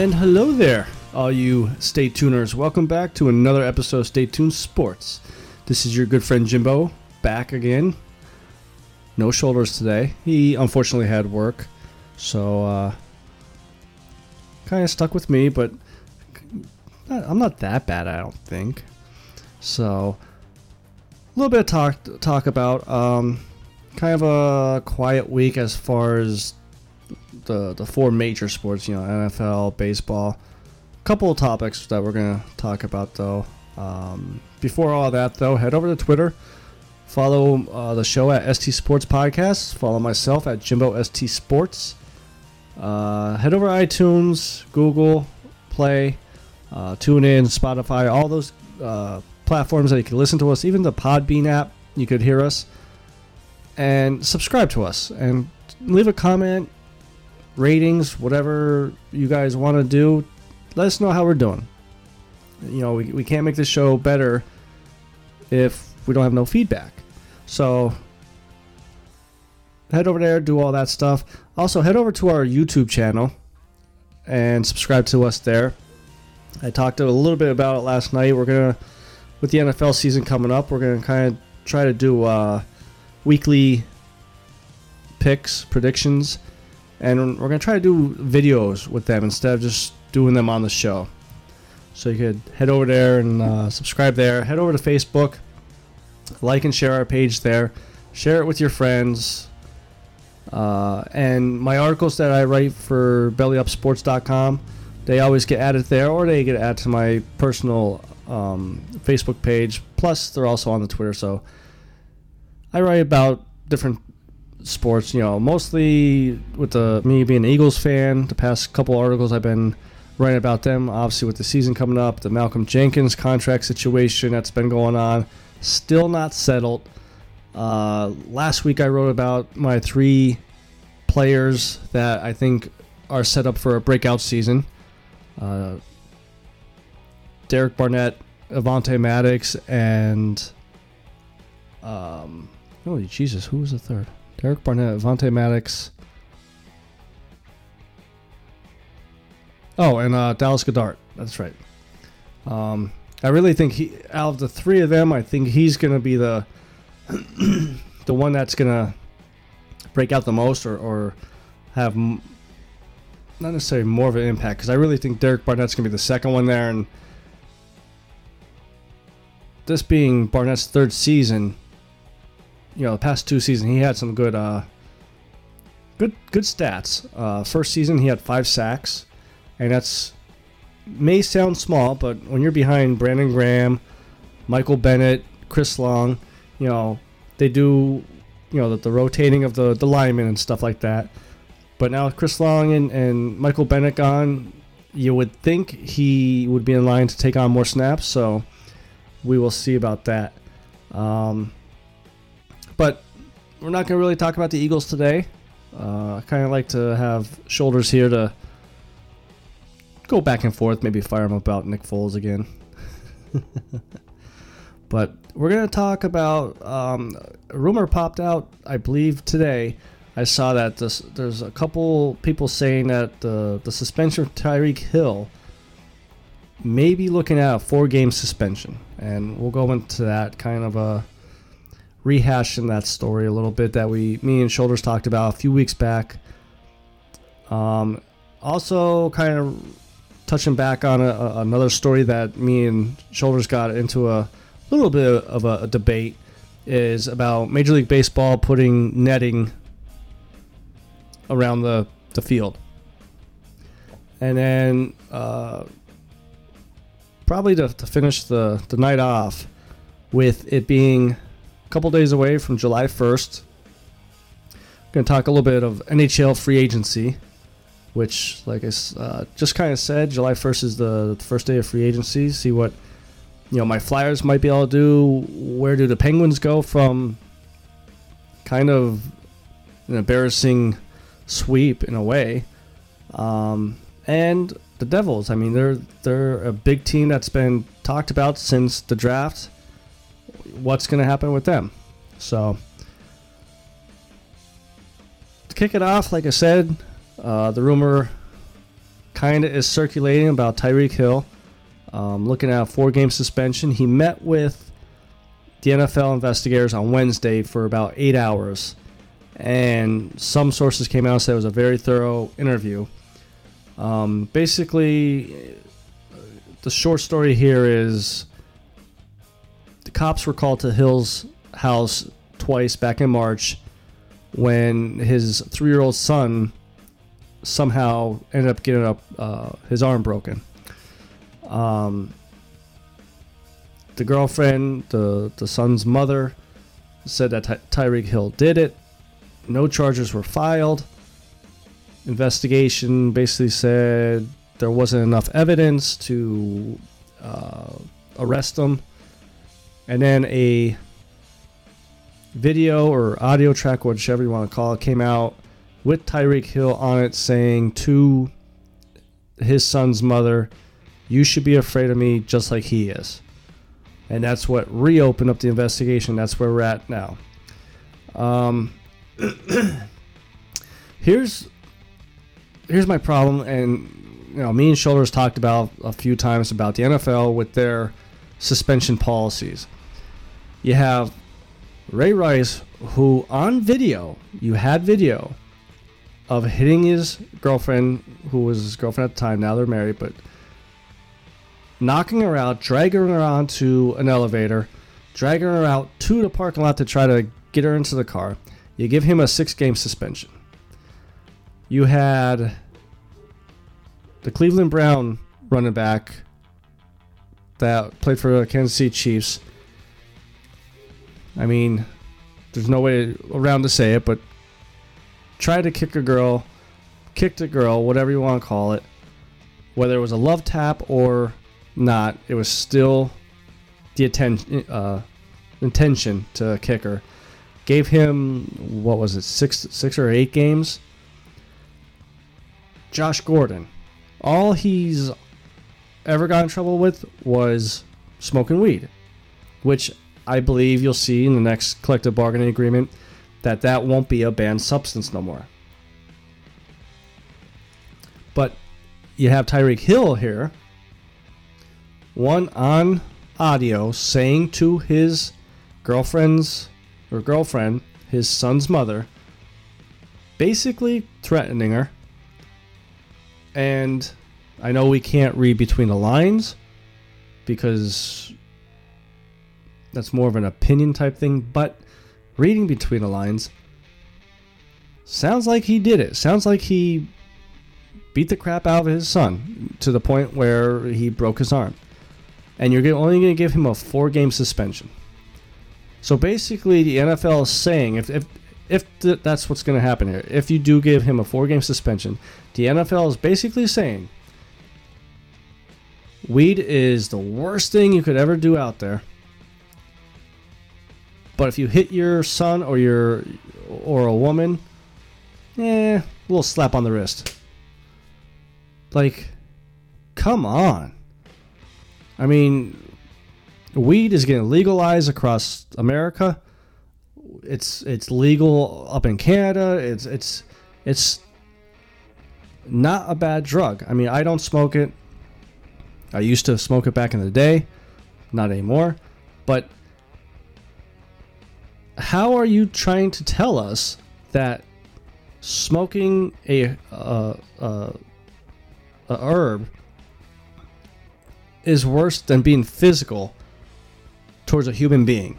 And hello there, all you Stay Tuners. Welcome back to another episode of Stay Tuned Sports. This is your good friend Jimbo back again. No shoulders today. He unfortunately had work, so uh, kind of stuck with me, but I'm not that bad, I don't think. So, a little bit of talk talk about. Um, kind of a quiet week as far as the the four major sports, you know, NFL, baseball. A couple of topics that we're gonna talk about though. Um, before all that though, head over to Twitter. Follow uh, the show at ST Sports Podcast. Follow myself at Jimbo ST Sports. Uh, head over iTunes, Google Play, uh, TuneIn, Spotify, all those uh, platforms that you can listen to us. Even the Podbean app, you could hear us. And subscribe to us and leave a comment, ratings, whatever you guys want to do. Let us know how we're doing. You know, we, we can't make this show better if we don't have no feedback. So head over there, do all that stuff. Also, head over to our YouTube channel and subscribe to us there. I talked a little bit about it last night. We're gonna, with the NFL season coming up, we're gonna kind of try to do uh, weekly picks, predictions, and we're gonna try to do videos with them instead of just doing them on the show. So you could head over there and uh, subscribe there. Head over to Facebook, like and share our page there. Share it with your friends. Uh, and my articles that I write for BellyUpSports.com, they always get added there, or they get added to my personal um, Facebook page. Plus, they're also on the Twitter. So I write about different sports. You know, mostly with the me being an Eagles fan. The past couple articles I've been writing about them. Obviously, with the season coming up, the Malcolm Jenkins contract situation that's been going on, still not settled. Uh, last week I wrote about my three players that I think are set up for a breakout season. Uh, Derek Barnett, Avonte Maddox, and um, holy Jesus, who was the third? Derek Barnett, Avonte Maddox. Oh, and uh, Dallas Goedert. That's right. Um, I really think he, out of the three of them, I think he's going to be the the one that's going to break out the most or, or have m- not necessarily more of an impact because I really think Derek Barnett's going to be the second one there. And this being Barnett's third season, you know, the past two seasons he had some good, uh, good, good stats. Uh, first season he had five sacks, and that's may sound small, but when you're behind Brandon Graham, Michael Bennett, Chris Long, you know, they do, you know, the, the rotating of the, the linemen and stuff like that. But now with Chris Long and, and Michael Bennett gone, you would think he would be in line to take on more snaps. So we will see about that. Um, but we're not going to really talk about the Eagles today. Uh, I kind of like to have shoulders here to go back and forth, maybe fire them about Nick Foles again. but we're going to talk about um, a rumor popped out, I believe, today. I saw that this, there's a couple people saying that the, the suspension of Tyreek Hill may be looking at a four game suspension. And we'll go into that kind of a rehashing that story a little bit that we, me and Shoulders talked about a few weeks back. Um, also, kind of touching back on a, a, another story that me and Shoulders got into a little bit of a, a debate is about Major League Baseball putting netting around the, the field. And then uh, probably to, to finish the, the night off with it being couple days away from July 1st. I'm Going to talk a little bit of NHL free agency, which, like I uh, just kind of said, July 1st is the first day of free agency. See what you know my Flyers might be able to do. Where do the Penguins go from kind of an embarrassing sweep in a way? Um, and the Devils. I mean, they're they're a big team that's been talked about since the draft. What's going to happen with them? So to kick it off, like I said, uh, the rumor kind of is circulating about Tyreek Hill. Um, looking at a four game suspension. He met with the NFL investigators on Wednesday for about eight hours. And some sources came out and said it was a very thorough interview. Um, basically, the short story here is the cops were called to Hill's house twice back in March when his three year old son somehow ended up getting up uh, his arm broken. Um, the girlfriend, the the son's mother, said that Ty- Tyreek Hill did it. No charges were filed. Investigation basically said there wasn't enough evidence to uh, arrest him. And then a video or audio track, whichever you want to call it, came out with Tyreek Hill on it saying to his son's mother, You should be afraid of me just like he is. And that's what reopened up the investigation. That's where we're at now. Um, here's here's my problem, and you know, me and Shoulders talked about a few times about the NFL with their suspension policies. You have Ray Rice, who on video, you had video of hitting his girlfriend, who was his girlfriend at the time. Now they're married, but knocking her out, dragging her onto an elevator, dragging her out to the parking lot to try to get her into the car. You give him a six game suspension. You had the Cleveland Brown running back that played for the Kansas City Chiefs. I mean, there's no way around to say it, but tried to kick a girl, kicked a girl, whatever you want to call it. Whether it was a love tap or not, it was still the attention, uh, intention to kick her. Gave him what was it, six, six or eight games. Josh Gordon, all he's ever got in trouble with was smoking weed, which I believe you'll see in the next collective bargaining agreement that that won't be a banned substance no more. But you have Tyreek Hill here, one on audio saying to his girlfriend's or girlfriend, his son's mother, basically threatening her. And I know we can't read between the lines because that's more of an opinion type thing, but reading between the lines sounds like he did it. Sounds like he beat the crap out of his son to the point where he broke his arm. And you're only going to give him a four game suspension. So basically, the NFL is saying if, if, if th- that's what's going to happen here, if you do give him a four game suspension, the NFL is basically saying weed is the worst thing you could ever do out there. But if you hit your son or your or a woman, eh, a little slap on the wrist. Like, come on. I mean, weed is getting legalized across America. It's it's legal up in Canada. It's it's it's not a bad drug. I mean, I don't smoke it. I used to smoke it back in the day, not anymore. But how are you trying to tell us that smoking a a herb is worse than being physical towards a human being?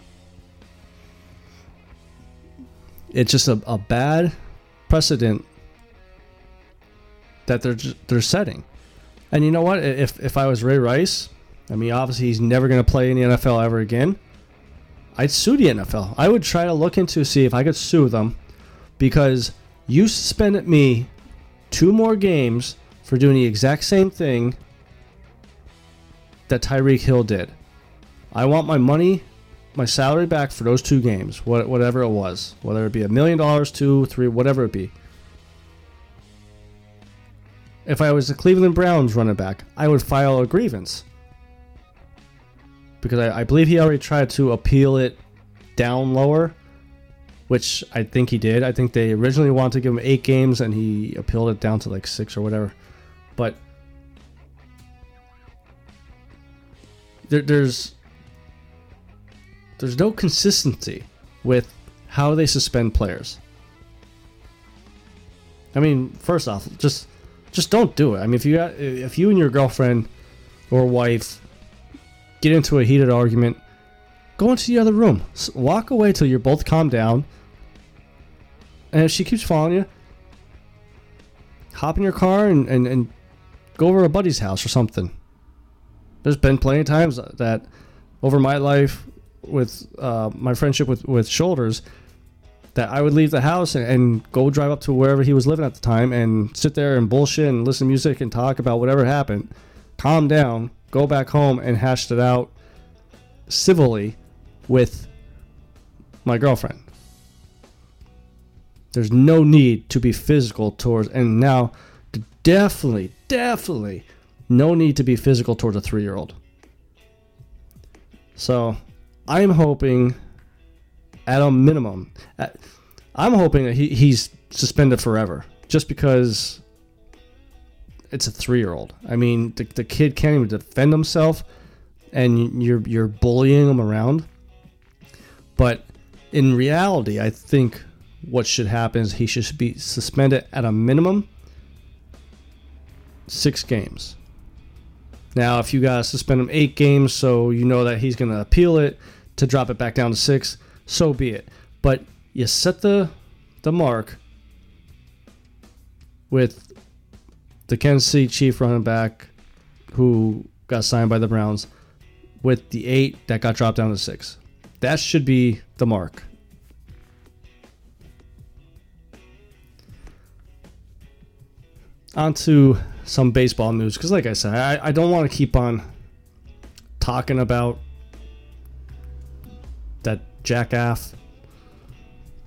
It's just a, a bad precedent that they're they're setting. And you know what? If if I was Ray Rice, I mean, obviously he's never going to play in the NFL ever again. I'd sue the NFL. I would try to look into see if I could sue them because you suspended me two more games for doing the exact same thing that Tyreek Hill did. I want my money, my salary back for those two games, whatever it was, whether it be a million dollars, two, three, whatever it be. If I was the Cleveland Browns running back, I would file a grievance. Because I, I believe he already tried to appeal it down lower, which I think he did. I think they originally wanted to give him eight games and he appealed it down to like six or whatever. But there, there's there's no consistency with how they suspend players. I mean, first off, just just don't do it. I mean, if you if you and your girlfriend or wife get into a heated argument, go into the other room. Walk away till you're both calmed down. And if she keeps following you, hop in your car and, and, and go over a buddy's house or something. There's been plenty of times that over my life with uh, my friendship with, with Shoulders that I would leave the house and, and, go drive up to wherever he was living at the time and sit there and bullshit and listen to music and talk about whatever happened. Calm down, go back home and hashed it out civilly with my girlfriend. There's no need to be physical towards, and now definitely, definitely no need to be physical towards a three year old. So I'm hoping at a minimum, uh, I'm hoping that he, he's suspended forever just because it's a three year old. I mean, the, the kid can't even defend himself and you're, you're bullying him around. But in reality, I think what should happen is he should be suspended at a minimum six games. Now, if you guys suspend him eight games, so you know that he's going to appeal it to drop it back down to six, so be it. But you set the the mark with the Kansas City Chief running back who got signed by the Browns with the eight that got dropped down to six. That should be the mark. On to some baseball news because, like I said, I, I don't want to keep on talking about that jackass,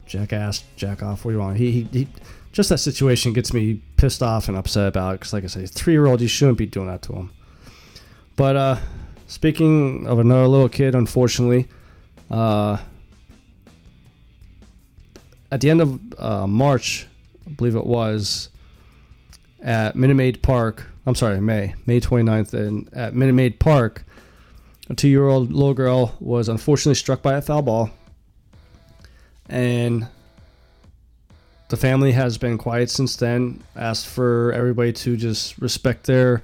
jackass, jack off. What do you want? He, he, he just that situation gets me pissed off and upset about because, like I say, three year old, you shouldn't be doing that to him. But uh, speaking of another little kid, unfortunately, uh, at the end of uh, March, I believe it was, at Minute Maid Park. I'm sorry, May, May 29th, and at Minute Maid Park, a two-year-old little girl was unfortunately struck by a foul ball, and the family has been quiet since then. Asked for everybody to just respect their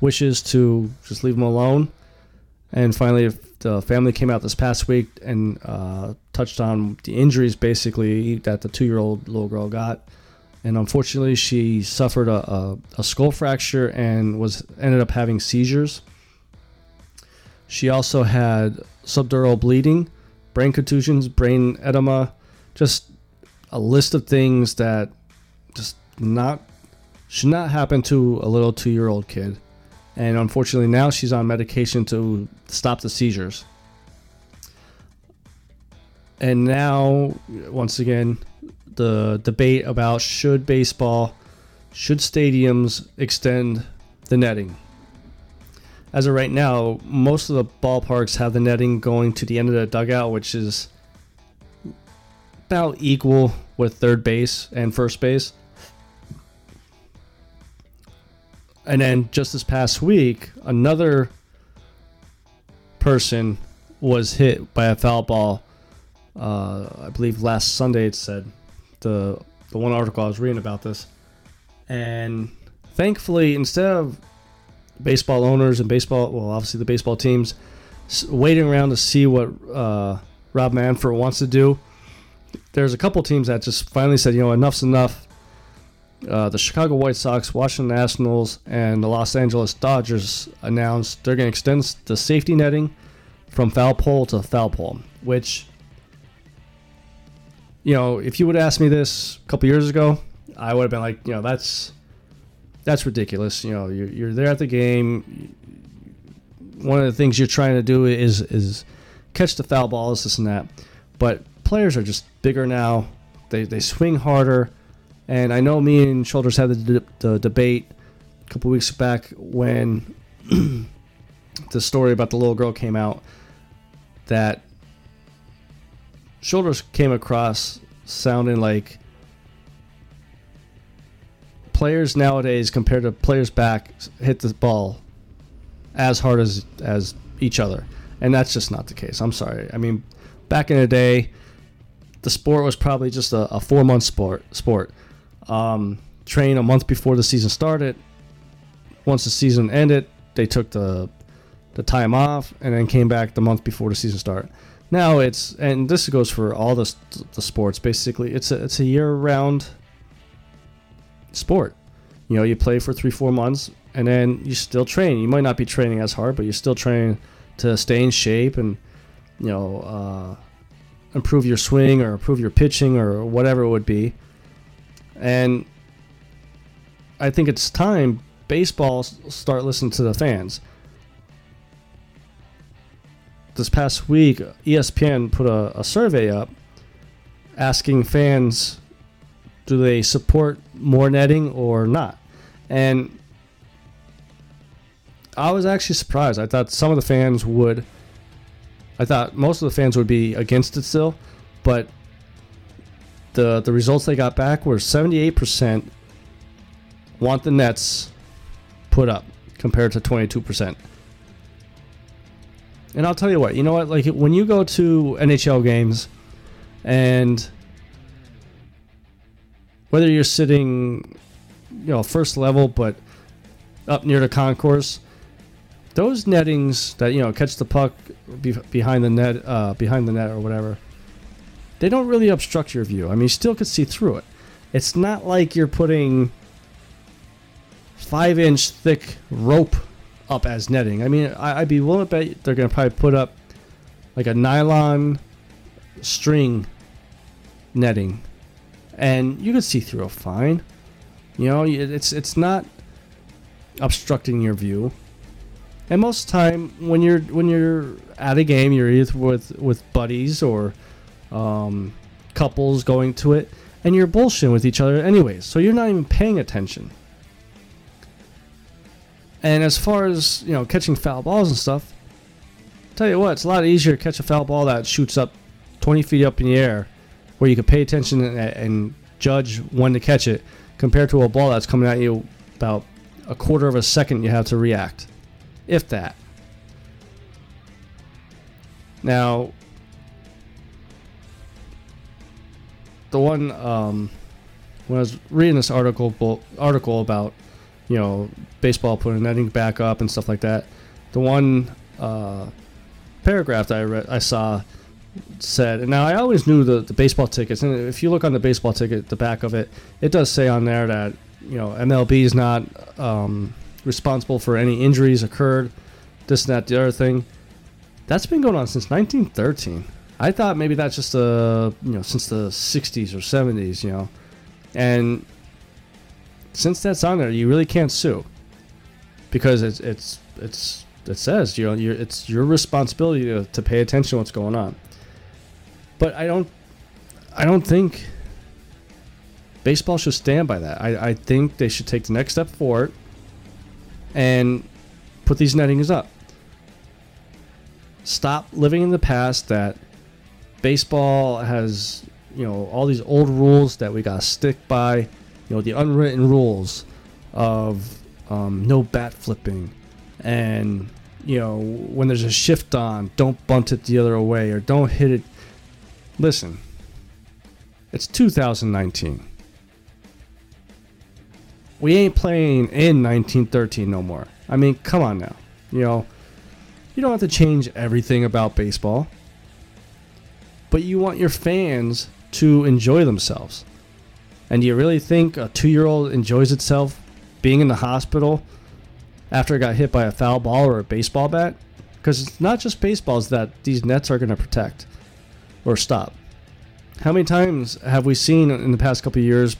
wishes to just leave them alone, and finally, the family came out this past week and uh, touched on the injuries basically that the two-year-old little girl got. And unfortunately she suffered a, a, a, skull fracture and was ended up having seizures she also had subdural bleeding brain contusions brain edema just a list of things that just not should not happen to a little two-year-old kid and unfortunately now she's on medication to stop the seizures and now once again the debate about should baseball, should stadiums extend the netting. As of right now, most of the ballparks have the netting going to the end of the dugout, which is about equal with third base and first base. And then just this past week, another person was hit by a foul ball. Uh, I believe last Sunday it said the the one article I was reading about this, and thankfully, instead of baseball owners and baseball, well, obviously the baseball teams waiting around to see what uh, Rob Manfred wants to do, there's a couple teams that just finally said, you know, enough's enough. Uh, the Chicago White Sox, Washington Nationals, and the Los Angeles Dodgers announced they're going to extend the safety netting from foul pole to foul pole, which you know, if you would ask me this a couple years ago, I would have been like, you know, that's that's ridiculous. You know, you're, you're there at the game. One of the things you're trying to do is is catch the foul balls, this and that. But players are just bigger now. They they swing harder, and I know me and Shoulders had the, the debate a couple weeks back when the story about the little girl came out that Shoulders came across sounding like players nowadays compared to players back hit the ball as hard as as each other, and that's just not the case. I'm sorry. I mean, back in the day, the sport was probably just a, a four month sport. Sport. Um, train a month before the season started. Once the season ended, they took the the time off and then came back the month before the season started. Now it's and this goes for all the the sports. Basically, it's a it's a year round sport. You know, you play for three four months and then you still train. You might not be training as hard, but you're still train to stay in shape and you know uh, improve your swing or improve your pitching or whatever it would be. And I think it's time baseball start listening to the fans. This past week, ESPN put a, a survey up asking fans do they support more netting or not? And I was actually surprised. I thought some of the fans would. I thought most of the fans would be against it still, but the the results they got back were 78% want the Nets put up compared to 22%. And I'll tell you what, you know what? Like when you go to NHL games and whether you're sitting, you know, first level but up near the concourse, those nettings that you know catch the puck be- behind the net, uh, behind the net or whatever, they don't really obstruct your view. I mean, you still could see through it. It's not like you're putting five inch thick rope up as netting. I mean, I, would be willing to bet they're going to probably put up like a nylon string netting, and you can see through it fine. You know, it's it's not obstructing your view. And most time, when you're when you're at a game, you're either with with buddies or um, couples going to it, and you're bullshitting with each other anyways. So you're not even paying attention. And as far as you know, catching foul balls and stuff, tell you what, it's a lot easier to catch a foul ball that shoots up 20 feet up in the air, where you can pay attention and, and judge when to catch it, compared to a ball that's coming at you about a quarter of a second you have to react, if that. Now, the one um, when I was reading this article article about you know baseball putting netting back up and stuff like that, the one uh, paragraph that I read I saw said, and now I always knew the, the baseball tickets, and if you look on the baseball ticket, the back of it, it does say on there that you know MLB is not um, responsible for any injuries occurred, this and that, the other thing. That's been going on since 1913. I thought maybe that's just a you know since the 60s or 70s, you know, and since that's on there, you really can't sue because it's it's it's it says you know it's your responsibility to, to pay attention to what's going on. But I don't I don't think baseball should stand by that. I, I think they should take the next step forward and put these nettings up. Stop living in the past that baseball has you know all these old rules that we gotta stick by you know the unwritten rules of um, no bat flipping and you know when there's a shift on don't bunt it the other way or don't hit it listen it's 2019 we ain't playing in 1913 no more i mean come on now you know you don't have to change everything about baseball but you want your fans to enjoy themselves. And do you really think a two year old enjoys itself being in the hospital after it got hit by a foul ball or a baseball bat? Because it's not just baseballs that these nets are going to protect or stop. How many times have we seen in the past couple years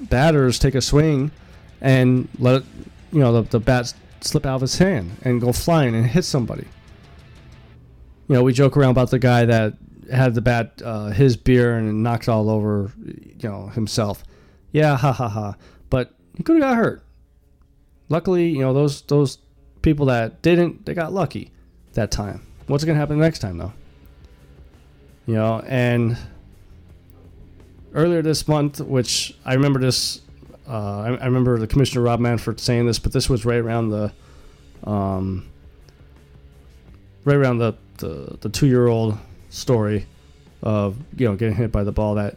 batters take a swing and let it, you know the, the bat slip out of his hand and go flying and hit somebody? You know, we joke around about the guy that had the bat uh, his beer and knocked all over, you know, himself. Yeah, ha ha ha. But he could have got hurt. Luckily, you know those those people that didn't, they got lucky that time. What's going to happen next time though? You know, and earlier this month, which I remember this, uh, I, I, remember the commissioner Rob Manfred saying this, but this was right around the um, right around the the, the two year old story of you know getting hit by the ball that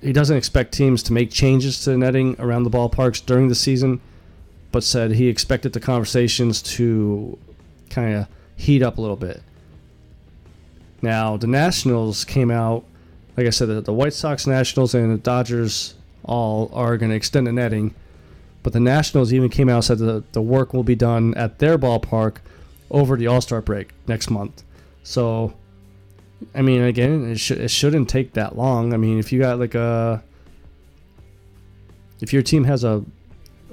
he doesn't expect teams to make changes to the netting around the ballparks during the season, but said he expected the conversations to kind of heat up a little bit. Now, the Nationals came out, like I said, the, the White Sox, Nationals, and the Dodgers all are going to extend the netting, but the Nationals even came out and said that the work will be done at their ballpark over the All Star break next month. So I mean, again, it, sh- it shouldn't take that long. I mean, if you got like a, if your team has a,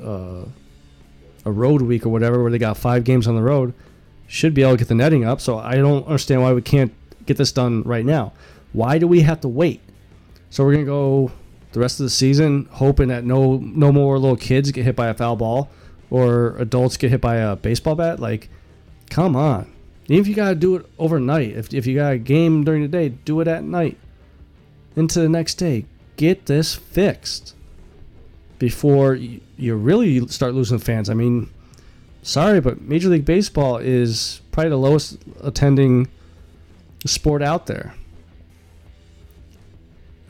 uh, a road week or whatever where they got five games on the road, should be able to get the netting up. So I don't understand why we can't get this done right now. Why do we have to wait? So we're gonna go the rest of the season hoping that no no more little kids get hit by a foul ball or adults get hit by a baseball bat. Like, come on. Even if you gotta do it overnight, if, if you got a game during the day, do it at night. Into the next day. Get this fixed before you, you really start losing fans. I mean, sorry, but Major League Baseball is probably the lowest attending sport out there.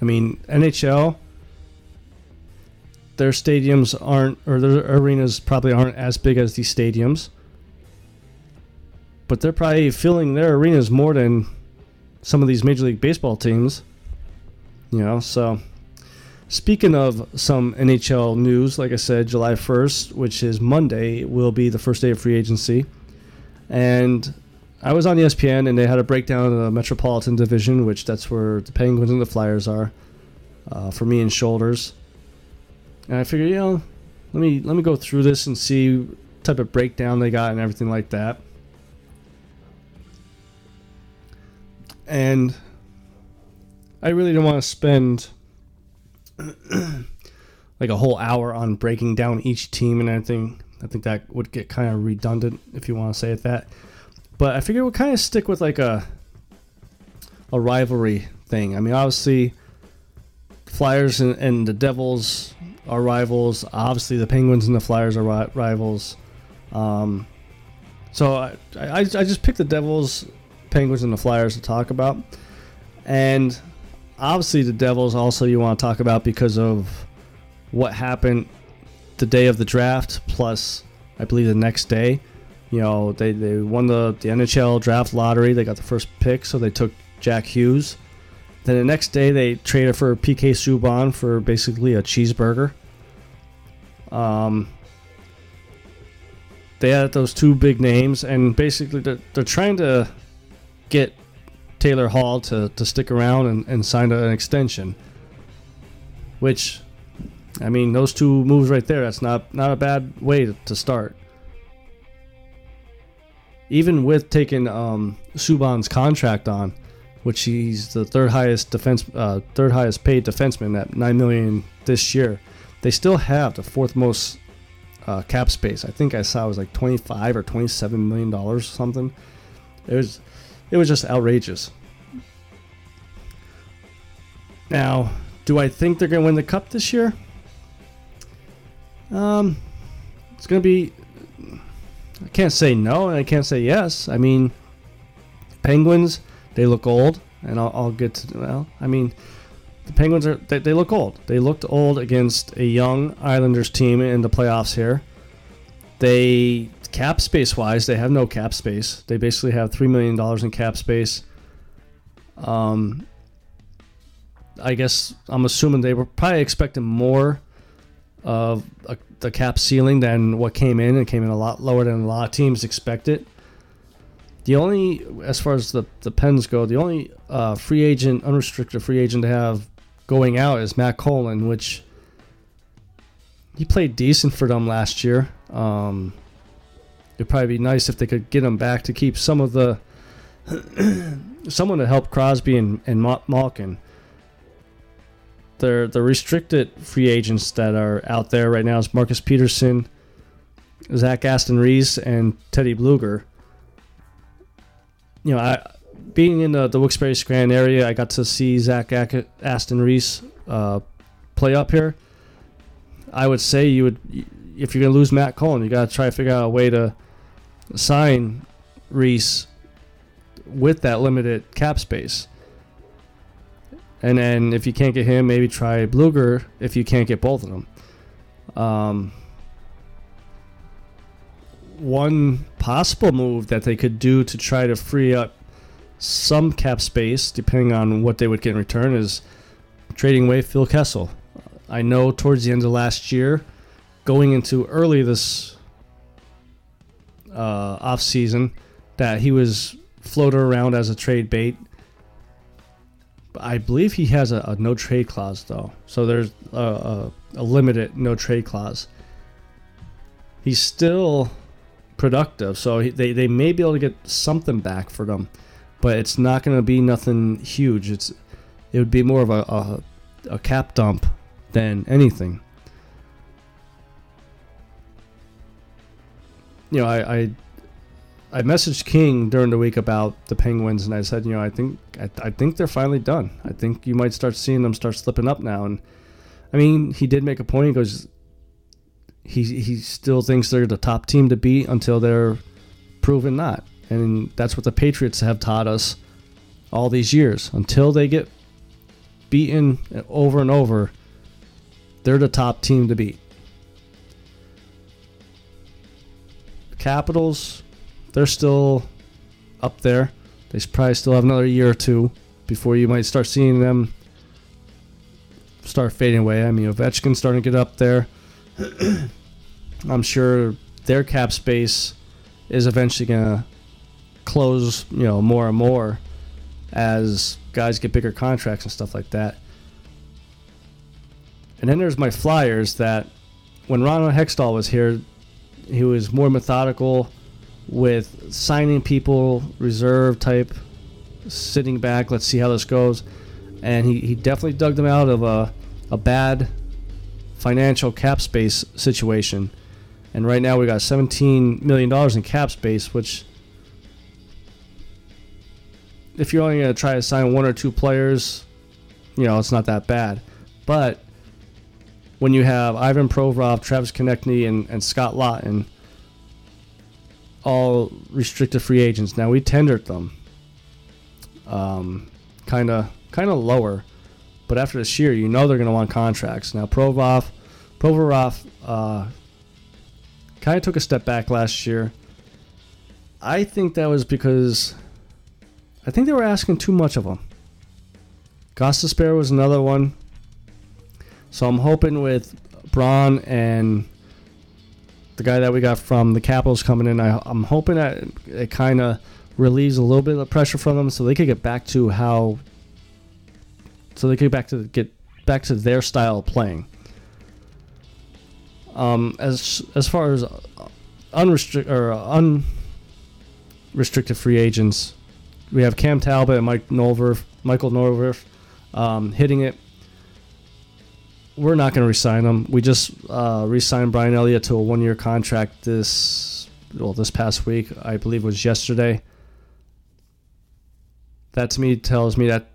I mean, NHL, their stadiums aren't, or their arenas probably aren't as big as these stadiums but they're probably filling their arenas more than some of these Major League Baseball teams. You know, so speaking of some NHL news, like I said, July 1st, which is Monday, will be the first day of free agency. And I was on ESPN and they had a breakdown of the Metropolitan Division, which that's where the Penguins and the Flyers are uh, for me and shoulders. And I figured, you know, let me let me go through this and see type of breakdown they got and everything like that. and I really don't want to spend like a whole hour on breaking down each team and everything. I think that would get kind of redundant if you want to say it that. But I figure we'll kind of stick with like a a rivalry thing. I mean, obviously, Flyers and, and the Devils are rivals. Obviously, the Penguins and the Flyers are ri- rivals. Um, so I, I, I just picked the Devils Penguins and the Flyers to talk about. And obviously, the Devils also you want to talk about because of what happened the day of the draft, plus, I believe, the next day. You know, they, they won the, the NHL draft lottery. They got the first pick, so they took Jack Hughes. Then the next day, they traded for PK Subban for basically a cheeseburger. Um, they had those two big names, and basically they're, they're trying to get Taylor Hall to, to stick around and, and sign an extension. Which, I mean, those two moves right there, that's not, not a bad way to, to start. Even with taking um, Subban's contract on, which he's the third highest defense, uh, third highest paid defenseman at nine million this year, they still have the fourth most uh, cap space. I think I saw it was like twenty five or twenty seven million dollars or something. It was it was just outrageous. Now, do I think they're going to win the cup this year? Um, it's going to be. I can't say no, and I can't say yes. I mean, Penguins, they look old, and I'll, I'll get to. Well, I mean, the Penguins are they, they look old. They looked old against a young Islanders team in the playoffs here. They cap space wise, they have no cap space. They basically have three million dollars in cap space. Um, I guess I'm assuming they were probably expecting more of a, the cap ceiling than what came in. It came in a lot lower than a lot of teams expected. The only, as far as the the Pens go, the only uh, free agent, unrestricted free agent to have going out is Matt Cullen, which he played decent for them last year. Um, it'd probably be nice if they could get him back to keep some of the someone to help Crosby and, and Malkin. The the restricted free agents that are out there right now is Marcus Pettersson, Zach Aston Reese, and Teddy Blueger. You know, I being in the, the Wilkes-Barre Scranton area, I got to see Zach Aston Reese uh, play up here. I would say you would, if you're gonna lose Matt Cullen, you got to try to figure out a way to sign Reese with that limited cap space. And then if you can't get him, maybe try Blueger if you can't get both of them. Um, one possible move that they could do to try to free up some cap space, depending on what they would get in return, is trading away Phil Kessel. I know towards the end of last year, going into early this uh, off season, that he was floated around as a trade bait. I believe he has a, a no trade clause though, so there's a, a, a limited no trade clause. He's still productive, so he, they they may be able to get something back for them, but it's not going to be nothing huge. It's it would be more of a, a, a cap dump than anything. You know, I, I I messaged King during the week about the Penguins, and I said, you know, I think I, I, think they're finally done. I think you might start seeing them start slipping up now. And I mean, he did make a point. He goes, he he still thinks they're the top team to beat until they're proven not, and that's what the Patriots have taught us all these years. Until they get beaten over and over, they're the top team to beat. Capitals they're still up there. They probably still have another year or two before you might start seeing them start fading away. I mean, Ovechkin's starting to get up there. I'm sure their cap space is eventually going to close, you know, more and more as guys get bigger contracts and stuff like that. And then there's my Flyers that when Ronald Hextall was here, he was more methodical with signing people, reserve type, sitting back, let's see how this goes. And he, he definitely dug them out of a, a bad financial cap space situation. And right now we got $17 million in cap space, which, if you're only going to try to sign one or two players, you know, it's not that bad. But when you have Ivan Provorov, Travis Konecny, and, and Scott Laughton all restricted free agents. Now we tendered them, kind of kind of lower, but after this year, you know they're going to want contracts. Now Provorov, Provorov, uh, kind of took a step back last year. I think that was because I think they were asking too much of him. Gostisbehere was another one. So I'm hoping with Braun and the guy that we got from the Capitals coming in, I, am hoping that it kind of relieves a little bit of pressure from them, so they could get back to how, so they could get back to get back to their style of playing. Um, as as far as unrestricted or unrestricted free agents, we have Cam Talbot and Mike Neuvirth, Michael Neuvirth, um, hitting it we're not going to resign him. We just uh, re-signed Brian Elliott to a one-year contract this well this past week. I believe was yesterday. That to me tells me that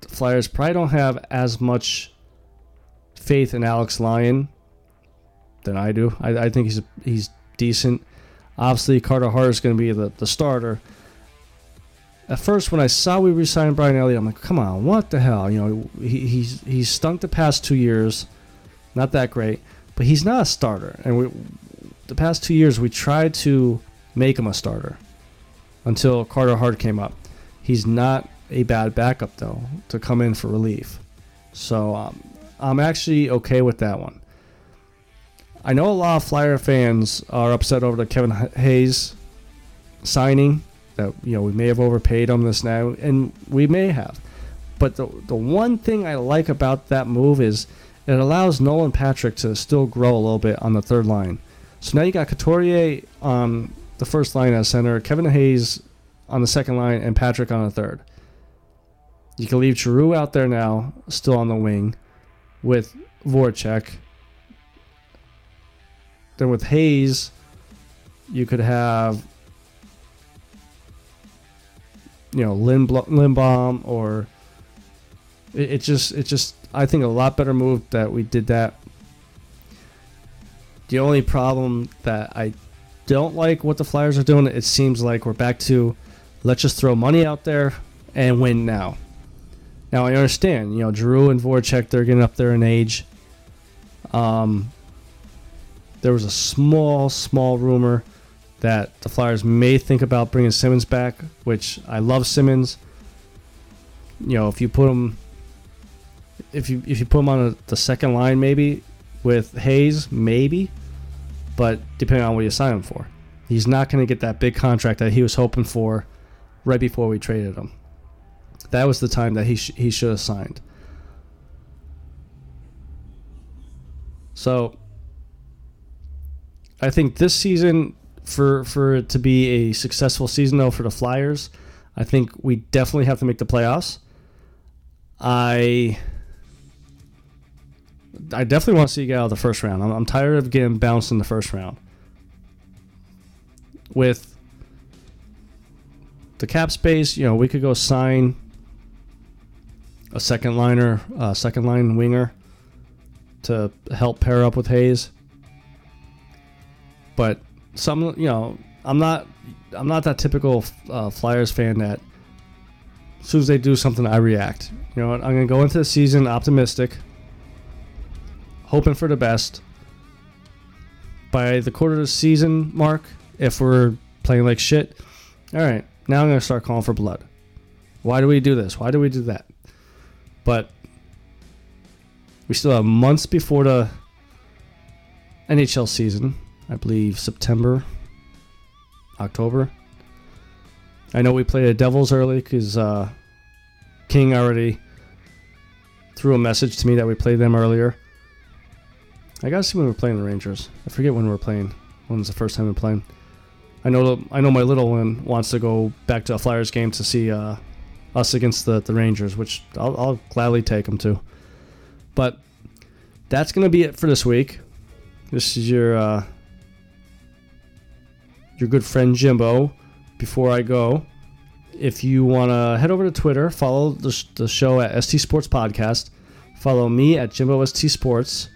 the Flyers probably don't have as much faith in Alex Lyon than I do. I, I think he's he's decent. Obviously, Carter Hart is going to be the, the starter. At first, when I saw we re-signed Brian Elliott, I'm like, come on, what the hell? You know, he, he's he's stunk the past two years, not that great, but he's not a starter. And we, the past two years, we tried to make him a starter until Carter Hart came up. He's not a bad backup though to come in for relief, so um, I'm actually okay with that one. I know a lot of Flyer fans are upset over the Kevin Hayes signing that you know we may have overpaid on this now, and we may have. But the the one thing I like about that move is it allows Nolan Patrick to still grow a little bit on the third line. So now you got Couturier on the first line as center, Kevin Hayes on the second line, and Patrick on the third. You can leave Giroux out there now, still on the wing, with Voracek. Then with Hayes, you could have you know Lindblom or it, it just it just I think a lot better move that we did that. The only problem that I don't like what the Flyers are doing. It seems like we're back to let's just throw money out there and win now. Now I understand, you know, Giroux and Voracek they're getting up there in age. Um, there was a small, small rumor that the Flyers may think about bringing Simmonds back, which I love Simmonds. You know, if you put him, if you if you put him on a, the second line, maybe with Hayes, maybe, but depending on what you sign him for, he's not going to get that big contract that he was hoping for right before we traded him. That was the time that he sh- he should have signed. So I think this season for for it to be a successful season though for the Flyers, I think we definitely have to make the playoffs. I I definitely want to see you get out of the first round. I'm, I'm tired of getting bounced in the first round. With the cap space, you know, we could go sign a second liner, uh, second line winger to help pair up with Hayes. But some, you know, I'm not, I'm not that typical uh, Flyers fan that as soon as they do something, I react. You know, I'm gonna go into the season optimistic, hoping for the best. By the quarter of the season mark, if we're playing like shit, all right, now I'm gonna start calling for blood. Why do we do this? Why do we do that? But we still have months before the NHL season. I believe September, October. I know we played the Devils early because uh, King already threw a message to me that we played them earlier. I gotta see when we're playing the Rangers. I forget when we're playing. When was the first time we're playing? I know. I know my little one wants to go back to a Flyers game to see uh, us against the, the Rangers, which I'll, I'll gladly take them to. But that's to be it for this week. This is your uh, your good friend Jimbo. Before I go, if you want to head over to Twitter, follow the, the show at ST Sports Podcast. Follow me at Jimbo ST Sports.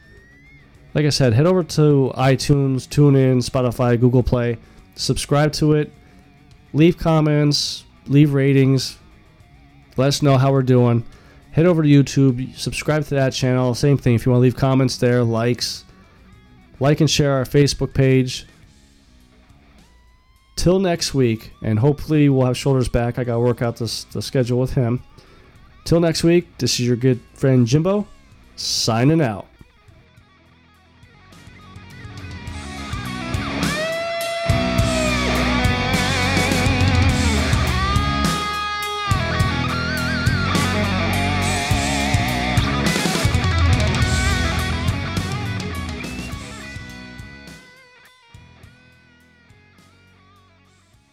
Like I said, head over to iTunes, TuneIn, Spotify, Google Play. Subscribe to it. Leave comments, leave ratings, let us know how we're doing. Head over to YouTube, subscribe to that channel. Same thing. If you want to leave comments there, likes, like and share our Facebook page. Till next week, and hopefully we'll have shoulders back. I got to work out this, the schedule with him. Till next week, this is your good friend Jimbo, signing out.